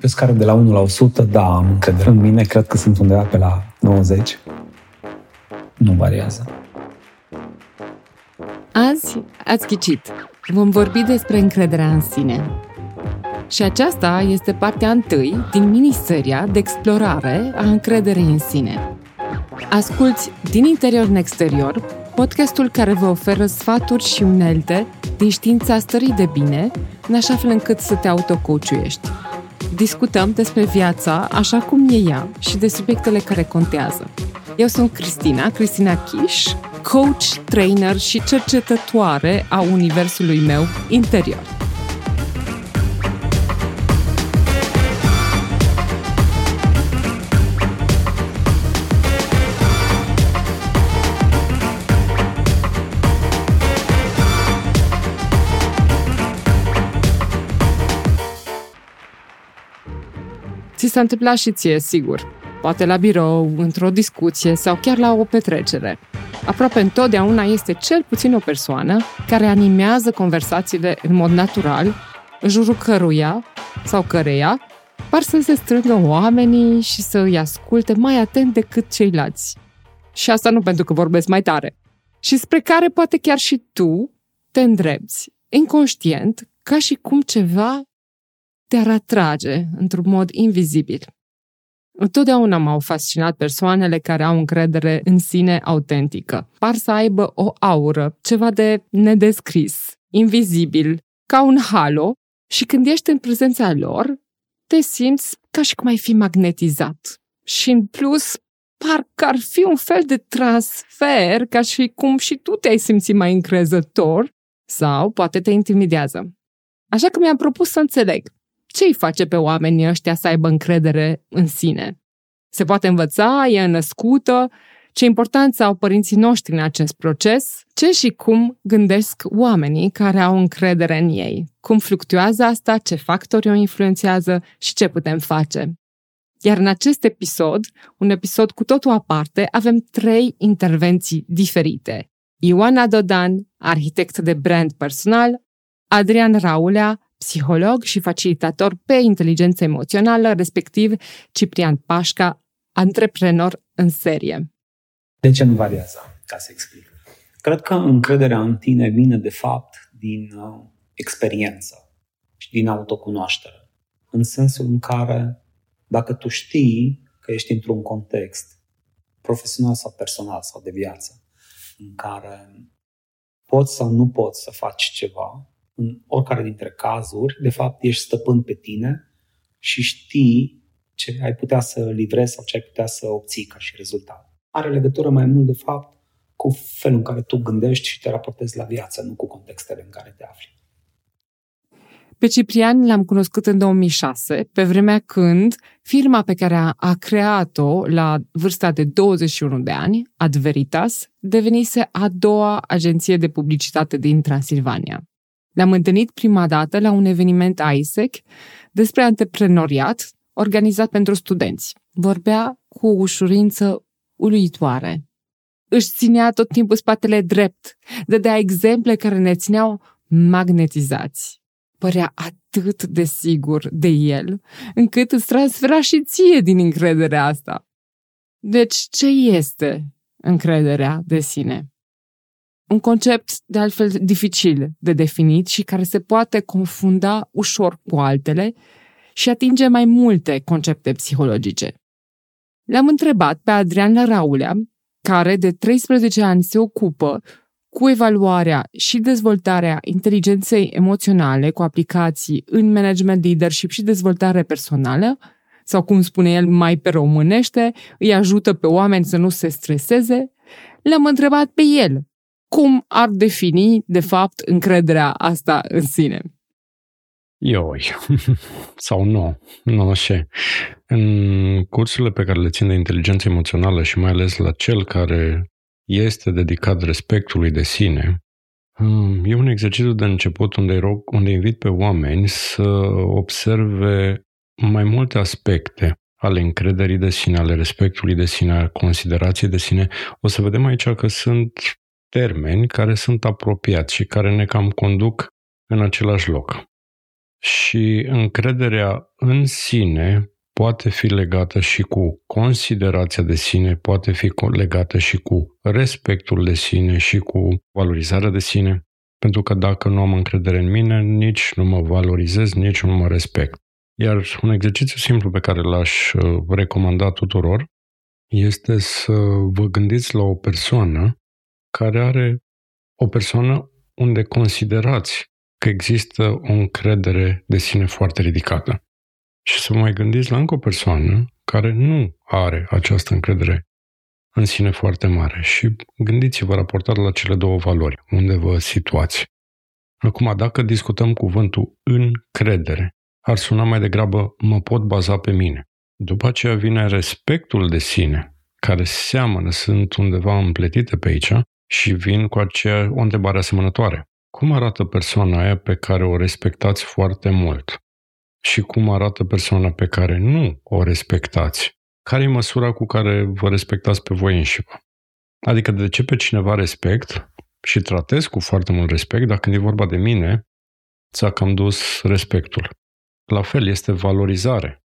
Pe scară de la 1 la 100, da, am încredere în mine, cred că sunt undeva pe la 90. Nu variază. Azi ați ghicit. Vom vorbi despre încrederea în sine. Și aceasta este partea întâi din miniseria de explorare a încrederei în sine. Asculți din interior în exterior podcastul care vă oferă sfaturi și unelte din știința stării de bine, în așa fel încât să te autocoachuiești. Discutăm despre viața așa cum e ea și de subiectele care contează. Eu sunt Cristina, Cristina Chiș, coach, trainer și cercetătoare a universului meu interior. S-a întâmplat și ție, sigur. Poate la birou, într-o discuție sau chiar la o petrecere. Aproape întotdeauna este cel puțin o persoană care animează conversațiile în mod natural, în jurul căruia sau căreia par să se strângă oamenii și să îi asculte mai atent decât ceilalți. Și asta nu pentru că vorbesc mai tare. Și spre care poate chiar și tu te îndrepți, inconștient, ca și cum ceva te-ar atrage într-un mod invizibil. Întotdeauna m-au fascinat persoanele care au încredere în sine autentică. Par să aibă o aură, ceva de nedescris, invizibil, ca un halo și când ești în prezența lor, te simți ca și cum ai fi magnetizat. Și în plus, parcă ar fi un fel de transfer, ca și cum și tu te-ai simțit mai încrezător sau poate te intimidează. Așa că mi-am propus să înțeleg ce îi face pe oamenii ăștia să aibă încredere în sine? Se poate învăța, e născută, ce importanță au părinții noștri în acest proces, ce și cum gândesc oamenii care au încredere în ei, cum fluctuează asta, ce factori o influențează și ce putem face. Iar în acest episod, un episod cu totul aparte, avem trei intervenții diferite. Ioana Dodan, arhitect de brand personal, Adrian Raulea, psiholog și facilitator pe inteligență emoțională, respectiv Ciprian Pașca, antreprenor în serie. De ce nu variază? Ca să explic. Cred că încrederea în tine vine, de fapt, din uh, experiență și din autocunoaștere. În sensul în care, dacă tu știi că ești într-un context profesional sau personal sau de viață, în care poți sau nu poți să faci ceva, în oricare dintre cazuri, de fapt, ești stăpân pe tine și știi ce ai putea să livrezi sau ce ai putea să obții ca și rezultat. Are legătură mai mult, de fapt, cu felul în care tu gândești și te raportezi la viață, nu cu contextele în care te afli. Pe Ciprian l-am cunoscut în 2006, pe vremea când firma pe care a, a creat-o la vârsta de 21 de ani, Adveritas, devenise a doua agenție de publicitate din Transilvania. Ne-am întâlnit prima dată la un eveniment ISEC despre antreprenoriat organizat pentru studenți. Vorbea cu o ușurință uluitoare. Își ținea tot timpul spatele drept, dădea exemple care ne țineau magnetizați. Părea atât de sigur de el, încât îți transfera și ție din încrederea asta. Deci, ce este încrederea de sine? Un concept de altfel dificil de definit și care se poate confunda ușor cu altele și atinge mai multe concepte psihologice. L-am întrebat pe Adrian Raulea, care de 13 ani se ocupă cu evaluarea și dezvoltarea inteligenței emoționale cu aplicații în management leadership și dezvoltare personală, sau cum spune el mai pe românește, îi ajută pe oameni să nu se streseze, l-am întrebat pe el cum ar defini, de fapt, încrederea asta în sine? Ioi, sau nu, nu așa. În cursurile pe care le țin de inteligență emoțională și mai ales la cel care este dedicat respectului de sine, hmm, e un exercițiu de început unde, rog, unde invit pe oameni să observe mai multe aspecte ale încrederii de sine, ale respectului de sine, ale considerației de sine. O să vedem aici că sunt termeni care sunt apropiați și care ne cam conduc în același loc. Și încrederea în sine poate fi legată și cu considerația de sine, poate fi legată și cu respectul de sine și cu valorizarea de sine. Pentru că dacă nu am încredere în mine, nici nu mă valorizez, nici nu mă respect. Iar un exercițiu simplu pe care l-aș uh, recomanda tuturor este să vă gândiți la o persoană care are o persoană unde considerați că există o încredere de sine foarte ridicată. Și să mai gândiți la încă o persoană care nu are această încredere în sine foarte mare și gândiți-vă raportat la cele două valori, unde vă situați. Acum, dacă discutăm cuvântul încredere, ar suna mai degrabă mă pot baza pe mine. După aceea vine respectul de sine, care seamănă, sunt undeva împletite pe aici și vin cu aceea o întrebare asemănătoare. Cum arată persoana aia pe care o respectați foarte mult? Și cum arată persoana pe care nu o respectați? Care e măsura cu care vă respectați pe voi înșivă? Adică de ce pe cineva respect și tratez cu foarte mult respect, dacă când e vorba de mine, ți-a cam dus respectul. La fel, este valorizare.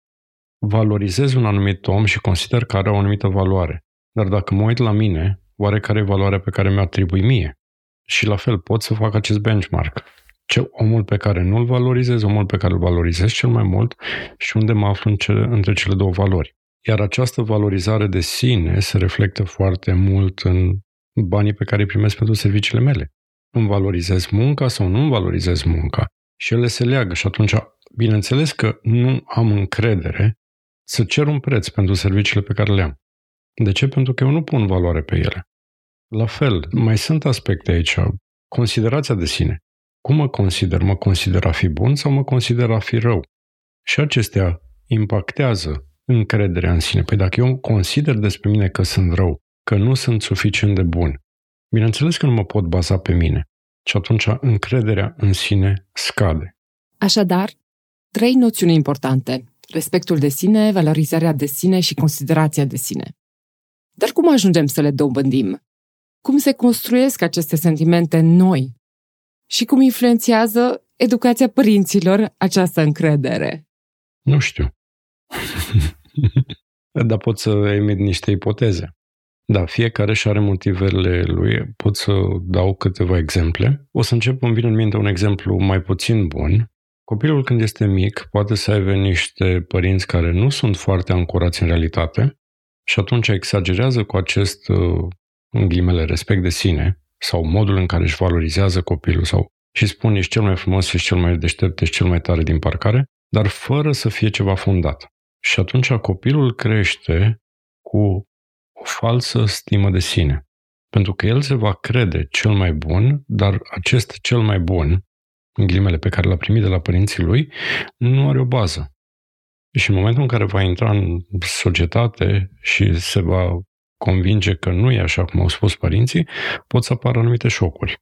Valorizez un anumit om și consider că are o anumită valoare. Dar dacă mă uit la mine, oare care e valoarea pe care mi-o atribui mie? Și la fel, pot să fac acest benchmark. Ce, omul pe care nu-l valorizez, omul pe care îl valorizez cel mai mult și unde mă aflu în ce, între cele două valori. Iar această valorizare de sine se reflectă foarte mult în banii pe care îi primesc pentru serviciile mele. Îmi valorizez munca sau nu îmi valorizez munca? Și ele se leagă și atunci, bineînțeles că nu am încredere să cer un preț pentru serviciile pe care le am. De ce? Pentru că eu nu pun valoare pe ele. La fel, mai sunt aspecte aici. Considerația de sine. Cum mă consider? Mă consider a fi bun sau mă consider a fi rău? Și acestea impactează încrederea în sine. Păi dacă eu consider despre mine că sunt rău, că nu sunt suficient de bun, bineînțeles că nu mă pot baza pe mine. Și atunci încrederea în sine scade. Așadar, trei noțiuni importante. Respectul de sine, valorizarea de sine și considerația de sine. Dar cum ajungem să le dobândim? Cum se construiesc aceste sentimente noi? Și cum influențează educația părinților această încredere? Nu știu. Dar pot să emit niște ipoteze. Da, fiecare și are motivele lui. Pot să dau câteva exemple. O să încep, îmi vine în minte un exemplu mai puțin bun. Copilul când este mic poate să aibă niște părinți care nu sunt foarte ancorați în realitate și atunci exagerează cu acest, uh, în ghilimele, respect de sine sau modul în care își valorizează copilul sau și spune ești cel mai frumos, ești cel mai deștept, ești cel mai tare din parcare, dar fără să fie ceva fundat. Și atunci copilul crește cu o falsă stimă de sine. Pentru că el se va crede cel mai bun, dar acest cel mai bun, în ghilimele pe care l-a primit de la părinții lui, nu are o bază. Și în momentul în care va intra în societate și se va convinge că nu e așa cum au spus părinții, pot să apară anumite șocuri.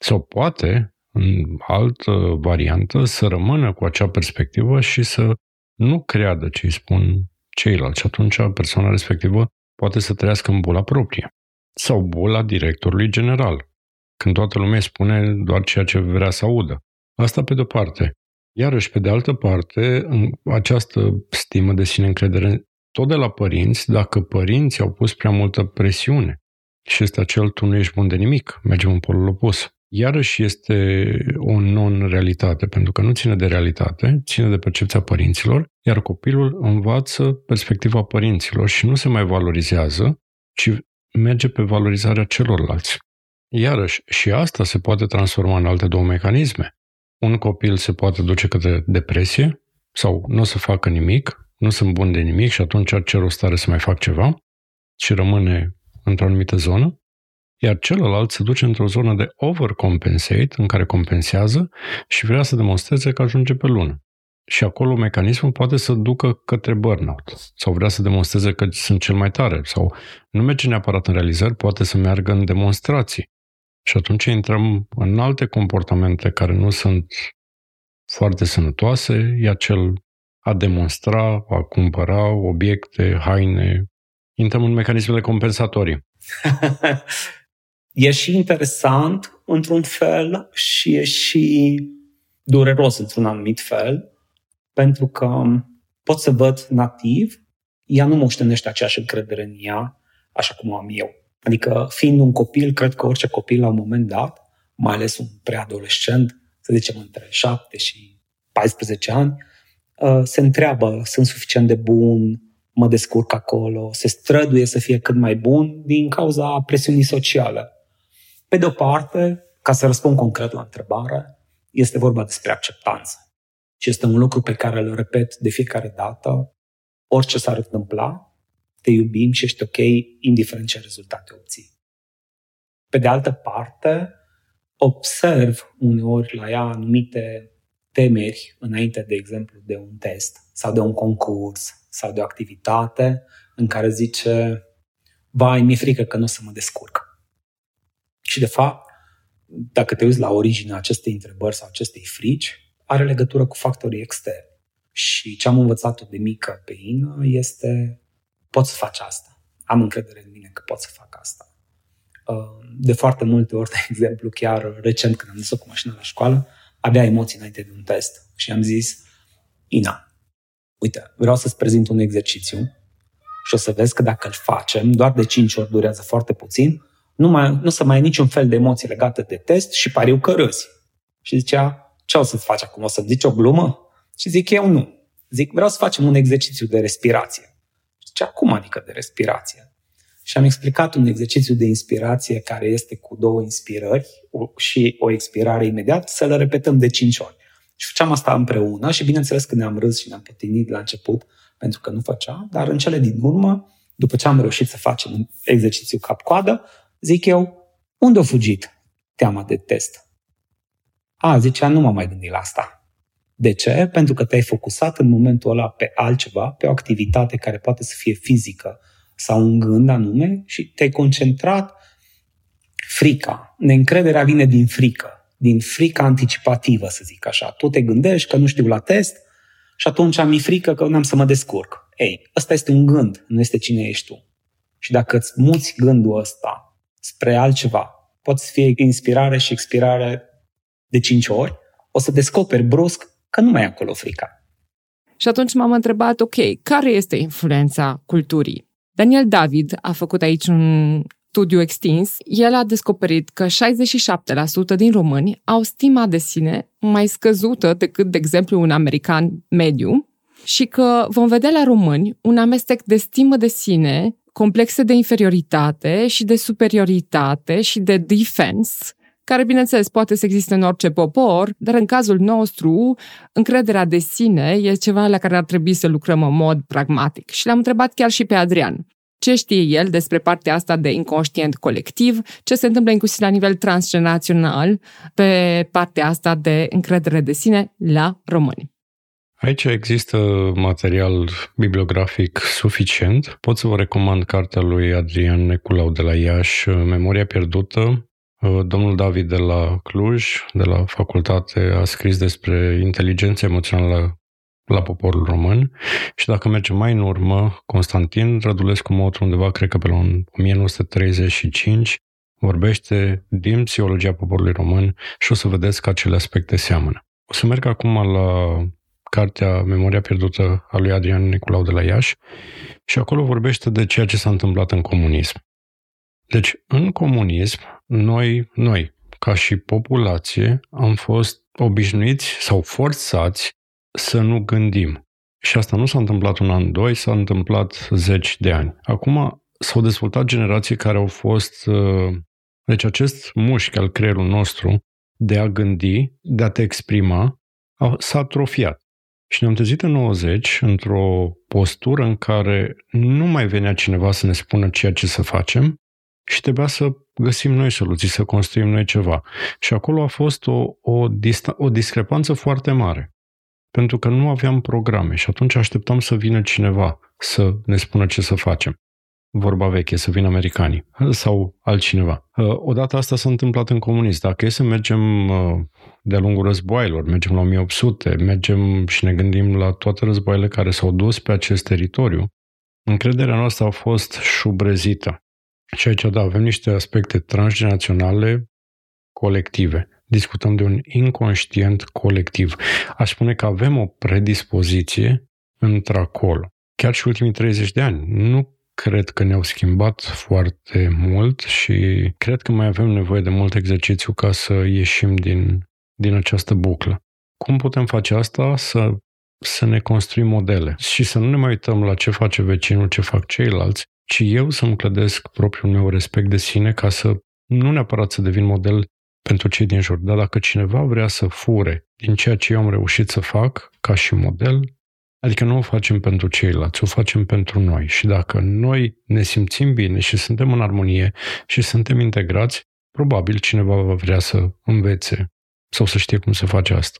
Sau poate, în altă variantă, să rămână cu acea perspectivă și să nu creadă ce îi spun ceilalți. Și atunci persoana respectivă poate să trăiască în bula proprie. Sau bula directorului general, când toată lumea spune doar ceea ce vrea să audă. Asta pe de-o parte. Iarăși, pe de altă parte, această stimă de sine încredere tot de la părinți, dacă părinții au pus prea multă presiune și este acel tu nu ești bun de nimic, mergem în polul opus. Iarăși este o non-realitate, pentru că nu ține de realitate, ține de percepția părinților, iar copilul învață perspectiva părinților și nu se mai valorizează, ci merge pe valorizarea celorlalți. Iarăși, și asta se poate transforma în alte două mecanisme. Un copil se poate duce către depresie sau nu o să facă nimic, nu sunt bun de nimic și atunci cer o stare să mai fac ceva și rămâne într-o anumită zonă, iar celălalt se duce într-o zonă de overcompensate, în care compensează și vrea să demonstreze că ajunge pe lună. Și acolo mecanismul poate să ducă către burnout sau vrea să demonstreze că sunt cel mai tare sau nu merge neapărat în realizări, poate să meargă în demonstrații. Și atunci intrăm în alte comportamente care nu sunt foarte sănătoase, e acel a demonstra, a cumpăra obiecte, haine. Intrăm în mecanismele compensatorii. e și interesant, într-un fel, și e și dureros într-un anumit fel, pentru că pot să văd nativ, ea nu moștenește aceeași încredere în ea, așa cum o am eu. Adică, fiind un copil, cred că orice copil la un moment dat, mai ales un preadolescent, să zicem între 7 și 14 ani, uh, se întreabă, sunt suficient de bun, mă descurc acolo, se străduie să fie cât mai bun din cauza presiunii sociale. Pe de o parte, ca să răspund concret la întrebare, este vorba despre acceptanță. Și este un lucru pe care îl repet de fiecare dată. Orice s-ar întâmpla, te iubim și ești ok, indiferent ce rezultate obții. Pe de altă parte, observ uneori la ea anumite temeri înainte, de exemplu, de un test sau de un concurs sau de o activitate în care zice vai, mi-e frică că nu o să mă descurc. Și de fapt, dacă te uiți la originea acestei întrebări sau acestei frici, are legătură cu factorii externi. Și ce am învățat-o de mică pe Ina este pot să faci asta. Am încredere în mine că pot să fac asta. Uh, de foarte multe ori, de exemplu, chiar recent când am dus-o cu mașina la școală, avea emoții înainte de un test și am zis, Ina, uite, vreau să-ți prezint un exercițiu și o să vezi că dacă îl facem, doar de 5 ori durează foarte puțin, nu, mai, nu să mai ai niciun fel de emoții legate de test și pariu că râzi. Și zicea, ce o să-ți faci acum? O să-mi zici o glumă? Și zic, eu nu. Zic, vreau să facem un exercițiu de respirație. Și zice, cum adică de respirație? Și am explicat un exercițiu de inspirație care este cu două inspirări și o expirare imediat, să le repetăm de cinci ori. Și făceam asta împreună și bineînțeles că ne-am râs și ne-am potinit la început pentru că nu făcea, dar în cele din urmă, după ce am reușit să facem un exercițiu cap-coadă, zic eu, unde a fugit teama de test? A, zicea, nu m-am mai gândit la asta. De ce? Pentru că te-ai focusat în momentul ăla pe altceva, pe o activitate care poate să fie fizică sau un gând anume și te-ai concentrat frica. Neîncrederea vine din frică, din frica anticipativă, să zic așa. Tu te gândești că nu știu la test și atunci am mi frică că nu am să mă descurc. Ei, ăsta este un gând, nu este cine ești tu. Și dacă îți muți gândul ăsta spre altceva, poți fi inspirare și expirare de cinci ori, o să descoperi brusc că nu mai e acolo frica. Și atunci m-am întrebat, ok, care este influența culturii? Daniel David a făcut aici un studiu extins. El a descoperit că 67% din români au stima de sine mai scăzută decât, de exemplu, un american mediu și că vom vedea la români un amestec de stimă de sine complexe de inferioritate și de superioritate și de defense, care, bineînțeles, poate să existe în orice popor, dar în cazul nostru, încrederea de sine e ceva la care ar trebui să lucrăm în mod pragmatic. Și l-am întrebat chiar și pe Adrian. Ce știe el despre partea asta de inconștient colectiv, ce se întâmplă inclusiv la nivel transgenerațional pe partea asta de încredere de sine la români. Aici există material bibliografic suficient. Pot să vă recomand cartea lui Adrian Neculau de la Iași, Memoria pierdută. Domnul David de la Cluj, de la facultate, a scris despre inteligența emoțională la poporul român și dacă mergem mai în urmă, Constantin Rădulescu Motru undeva, cred că pe la 1935, vorbește din psihologia poporului român și o să vedeți că acele aspecte seamănă. O să merg acum la cartea Memoria pierdută a lui Adrian Nicolau de la Iași și acolo vorbește de ceea ce s-a întâmplat în comunism. Deci, în comunism, noi, noi, ca și populație, am fost obișnuiți sau forțați să nu gândim. Și asta nu s-a întâmplat un an, doi, s-a întâmplat zeci de ani. Acum s-au dezvoltat generații care au fost... Uh, deci acest mușchi al creierului nostru de a gândi, de a te exprima, s-a atrofiat. Și ne-am trezit în 90 într-o postură în care nu mai venea cineva să ne spună ceea ce să facem și trebuia să găsim noi soluții, să construim noi ceva. Și acolo a fost o, o, o discrepanță foarte mare. Pentru că nu aveam programe și atunci așteptam să vină cineva să ne spună ce să facem. Vorba veche, să vină americanii sau altcineva. Odată asta s-a întâmplat în comunism. Dacă e să mergem de-a lungul războaielor, mergem la 1800, mergem și ne gândim la toate războaiele care s-au dus pe acest teritoriu, încrederea noastră a fost șubrezită. Și aici, da, avem niște aspecte transgeneraționale colective. discutăm de un inconștient colectiv. Aș spune că avem o predispoziție într-acolo. Chiar și ultimii 30 de ani. Nu cred că ne-au schimbat foarte mult și cred că mai avem nevoie de mult exercițiu ca să ieșim din, din această buclă. Cum putem face asta? Să, să ne construim modele și să nu ne mai uităm la ce face vecinul, ce fac ceilalți, ci eu să-mi clădesc propriul meu respect de sine ca să nu neapărat să devin model pentru cei din jur, dar dacă cineva vrea să fure din ceea ce eu am reușit să fac ca și model, adică nu o facem pentru ceilalți, o facem pentru noi. Și dacă noi ne simțim bine și suntem în armonie și suntem integrați, probabil cineva va vrea să învețe sau să știe cum se face asta.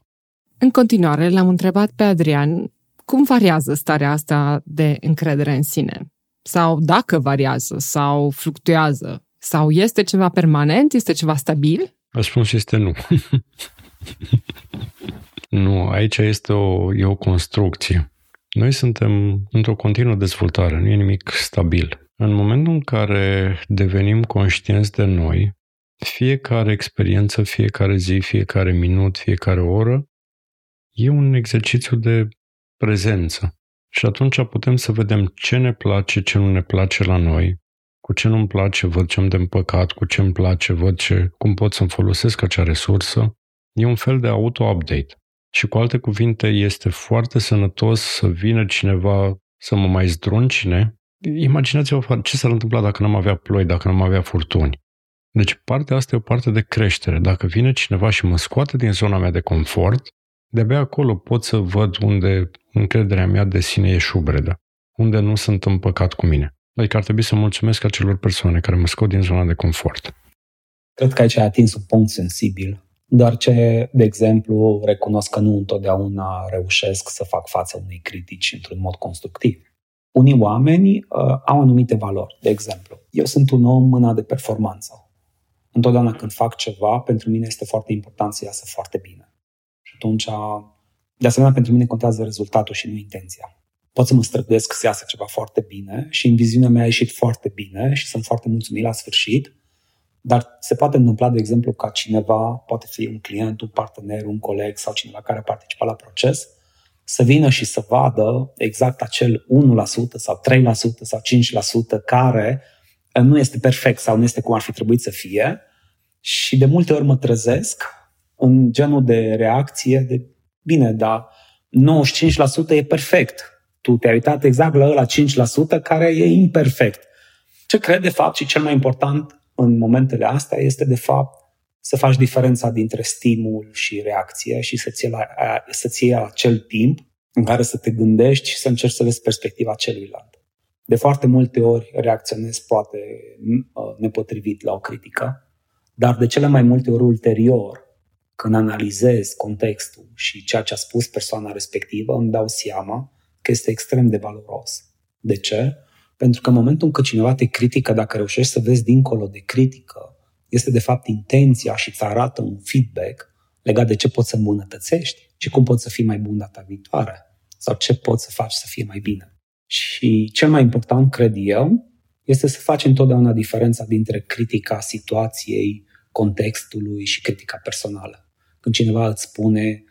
În continuare, l-am întrebat pe Adrian cum variază starea asta de încredere în sine? Sau dacă variază sau fluctuează? Sau este ceva permanent? Este ceva stabil? Răspunsul este nu. nu, aici este o, e o construcție. Noi suntem într-o continuă dezvoltare, nu e nimic stabil. În momentul în care devenim conștienți de noi, fiecare experiență, fiecare zi, fiecare minut, fiecare oră, e un exercițiu de prezență. Și atunci putem să vedem ce ne place, ce nu ne place la noi, cu ce nu-mi place, văd ce am de împăcat, cu ce îmi place, văd ce, cum pot să-mi folosesc acea resursă. E un fel de auto-update. Și cu alte cuvinte, este foarte sănătos să vină cineva să mă mai zdruncine. Imaginați-vă ce s-ar întâmpla dacă n-am avea ploi, dacă n-am avea furtuni. Deci partea asta e o parte de creștere. Dacă vine cineva și mă scoate din zona mea de confort, de-abia acolo pot să văd unde încrederea mea de sine e șubredă, unde nu sunt împăcat cu mine. Adică ar trebui să mulțumesc acelor persoane care mă scot din zona de confort. Cred că aici ai atins un punct sensibil, doar ce, de exemplu, recunosc că nu întotdeauna reușesc să fac față unei critici într-un mod constructiv. Unii oameni uh, au anumite valori. De exemplu, eu sunt un om mâna de performanță. Întotdeauna când fac ceva, pentru mine este foarte important să iasă foarte bine. Și atunci, de asemenea, pentru mine contează rezultatul și nu intenția. Pot să mă străduiesc să iasă ceva foarte bine și în viziunea mea a ieșit foarte bine și sunt foarte mulțumit la sfârșit, dar se poate întâmpla, de exemplu, ca cineva, poate fi un client, un partener, un coleg sau cineva care a participat la proces, să vină și să vadă exact acel 1% sau 3% sau 5% care nu este perfect sau nu este cum ar fi trebuit să fie și de multe ori mă trezesc în genul de reacție de bine, dar 95% e perfect tu te-ai uitat exact la ăla 5% care e imperfect. Ce cred de fapt și cel mai important în momentele astea este de fapt să faci diferența dintre stimul și reacție și să-ți iei, la, să-ți iei acel timp în care să te gândești și să încerci să vezi perspectiva celuilalt. De foarte multe ori reacționezi poate uh, nepotrivit la o critică, dar de cele mai multe ori ulterior, când analizez contextul și ceea ce a spus persoana respectivă, îmi dau seama că este extrem de valoros. De ce? Pentru că în momentul în care cineva te critică, dacă reușești să vezi dincolo de critică, este de fapt intenția și îți arată un feedback legat de ce poți să îmbunătățești și cum poți să fii mai bun data viitoare sau ce poți să faci să fie mai bine. Și cel mai important, cred eu, este să faci întotdeauna diferența dintre critica situației, contextului și critica personală. Când cineva îți spune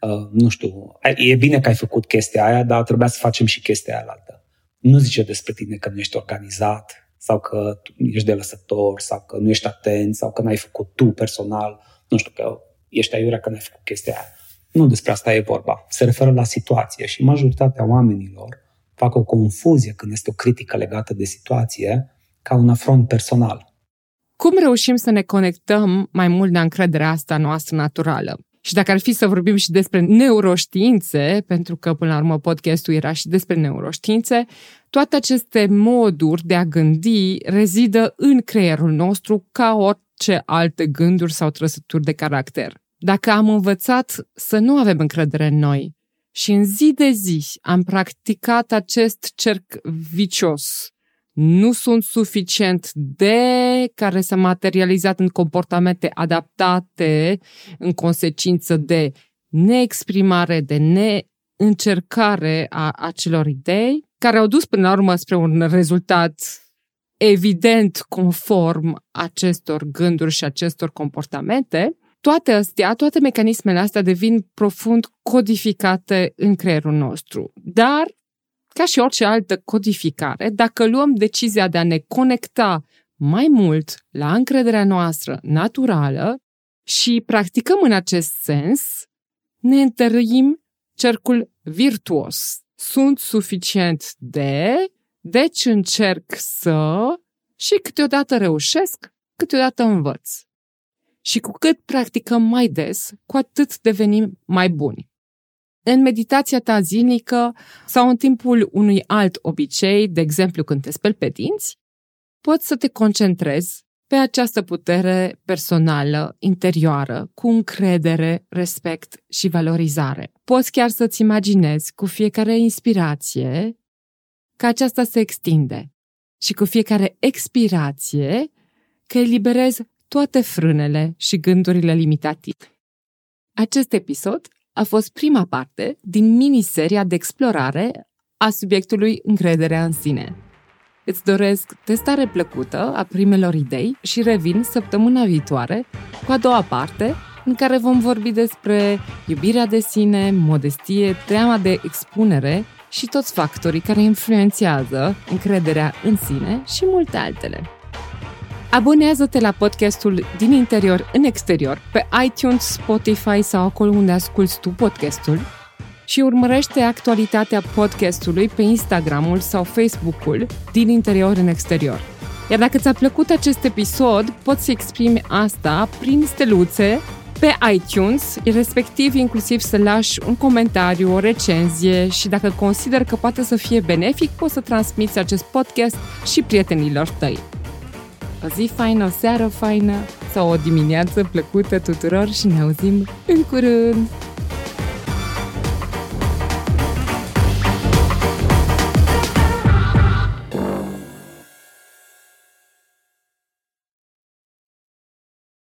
Uh, nu știu, e bine că ai făcut chestia aia, dar trebuia să facem și chestia aia altă. Nu zice despre tine că nu ești organizat sau că ești de lăsător sau că nu ești atent sau că n-ai făcut tu personal, nu știu, că ești aiurea că n-ai făcut chestia aia. Nu despre asta e vorba. Se referă la situație și majoritatea oamenilor fac o confuzie când este o critică legată de situație ca un afront personal. Cum reușim să ne conectăm mai mult la încrederea asta noastră naturală? Și dacă ar fi să vorbim și despre neuroștiințe, pentru că până la urmă podcastul era și despre neuroștiințe, toate aceste moduri de a gândi rezidă în creierul nostru ca orice alte gânduri sau trăsături de caracter. Dacă am învățat să nu avem încredere în noi și în zi de zi am practicat acest cerc vicios nu sunt suficient de care s-a materializat în comportamente adaptate în consecință de neexprimare, de neîncercare a acelor idei, care au dus până la urmă spre un rezultat evident conform acestor gânduri și acestor comportamente, toate astea, toate mecanismele astea devin profund codificate în creierul nostru. Dar, ca și orice altă codificare, dacă luăm decizia de a ne conecta mai mult la încrederea noastră naturală și practicăm în acest sens, ne întărim cercul virtuos. Sunt suficient de, deci încerc să și câteodată reușesc, câteodată învăț. Și cu cât practicăm mai des, cu atât devenim mai buni. În meditația ta zilnică sau în timpul unui alt obicei, de exemplu când te speli pe dinți, poți să te concentrezi pe această putere personală, interioară, cu încredere, respect și valorizare. Poți chiar să-ți imaginezi cu fiecare inspirație că aceasta se extinde și cu fiecare expirație că eliberezi toate frânele și gândurile limitative. Acest episod a fost prima parte din miniseria de explorare a subiectului încrederea în sine. Îți doresc testare plăcută a primelor idei și revin săptămâna viitoare cu a doua parte în care vom vorbi despre iubirea de sine, modestie, teama de expunere și toți factorii care influențează încrederea în sine și multe altele. Abonează-te la podcastul din interior în exterior pe iTunes, Spotify sau acolo unde asculti tu podcastul și urmărește actualitatea podcastului pe Instagramul sau Facebook-ul din interior în exterior. Iar dacă ți-a plăcut acest episod, poți să exprimi asta prin steluțe pe iTunes, respectiv inclusiv să lași un comentariu, o recenzie și dacă consider că poate să fie benefic, poți să transmiți acest podcast și prietenilor tăi. O zi faină, o seară faină sau o dimineață plăcută tuturor și ne auzim în curând!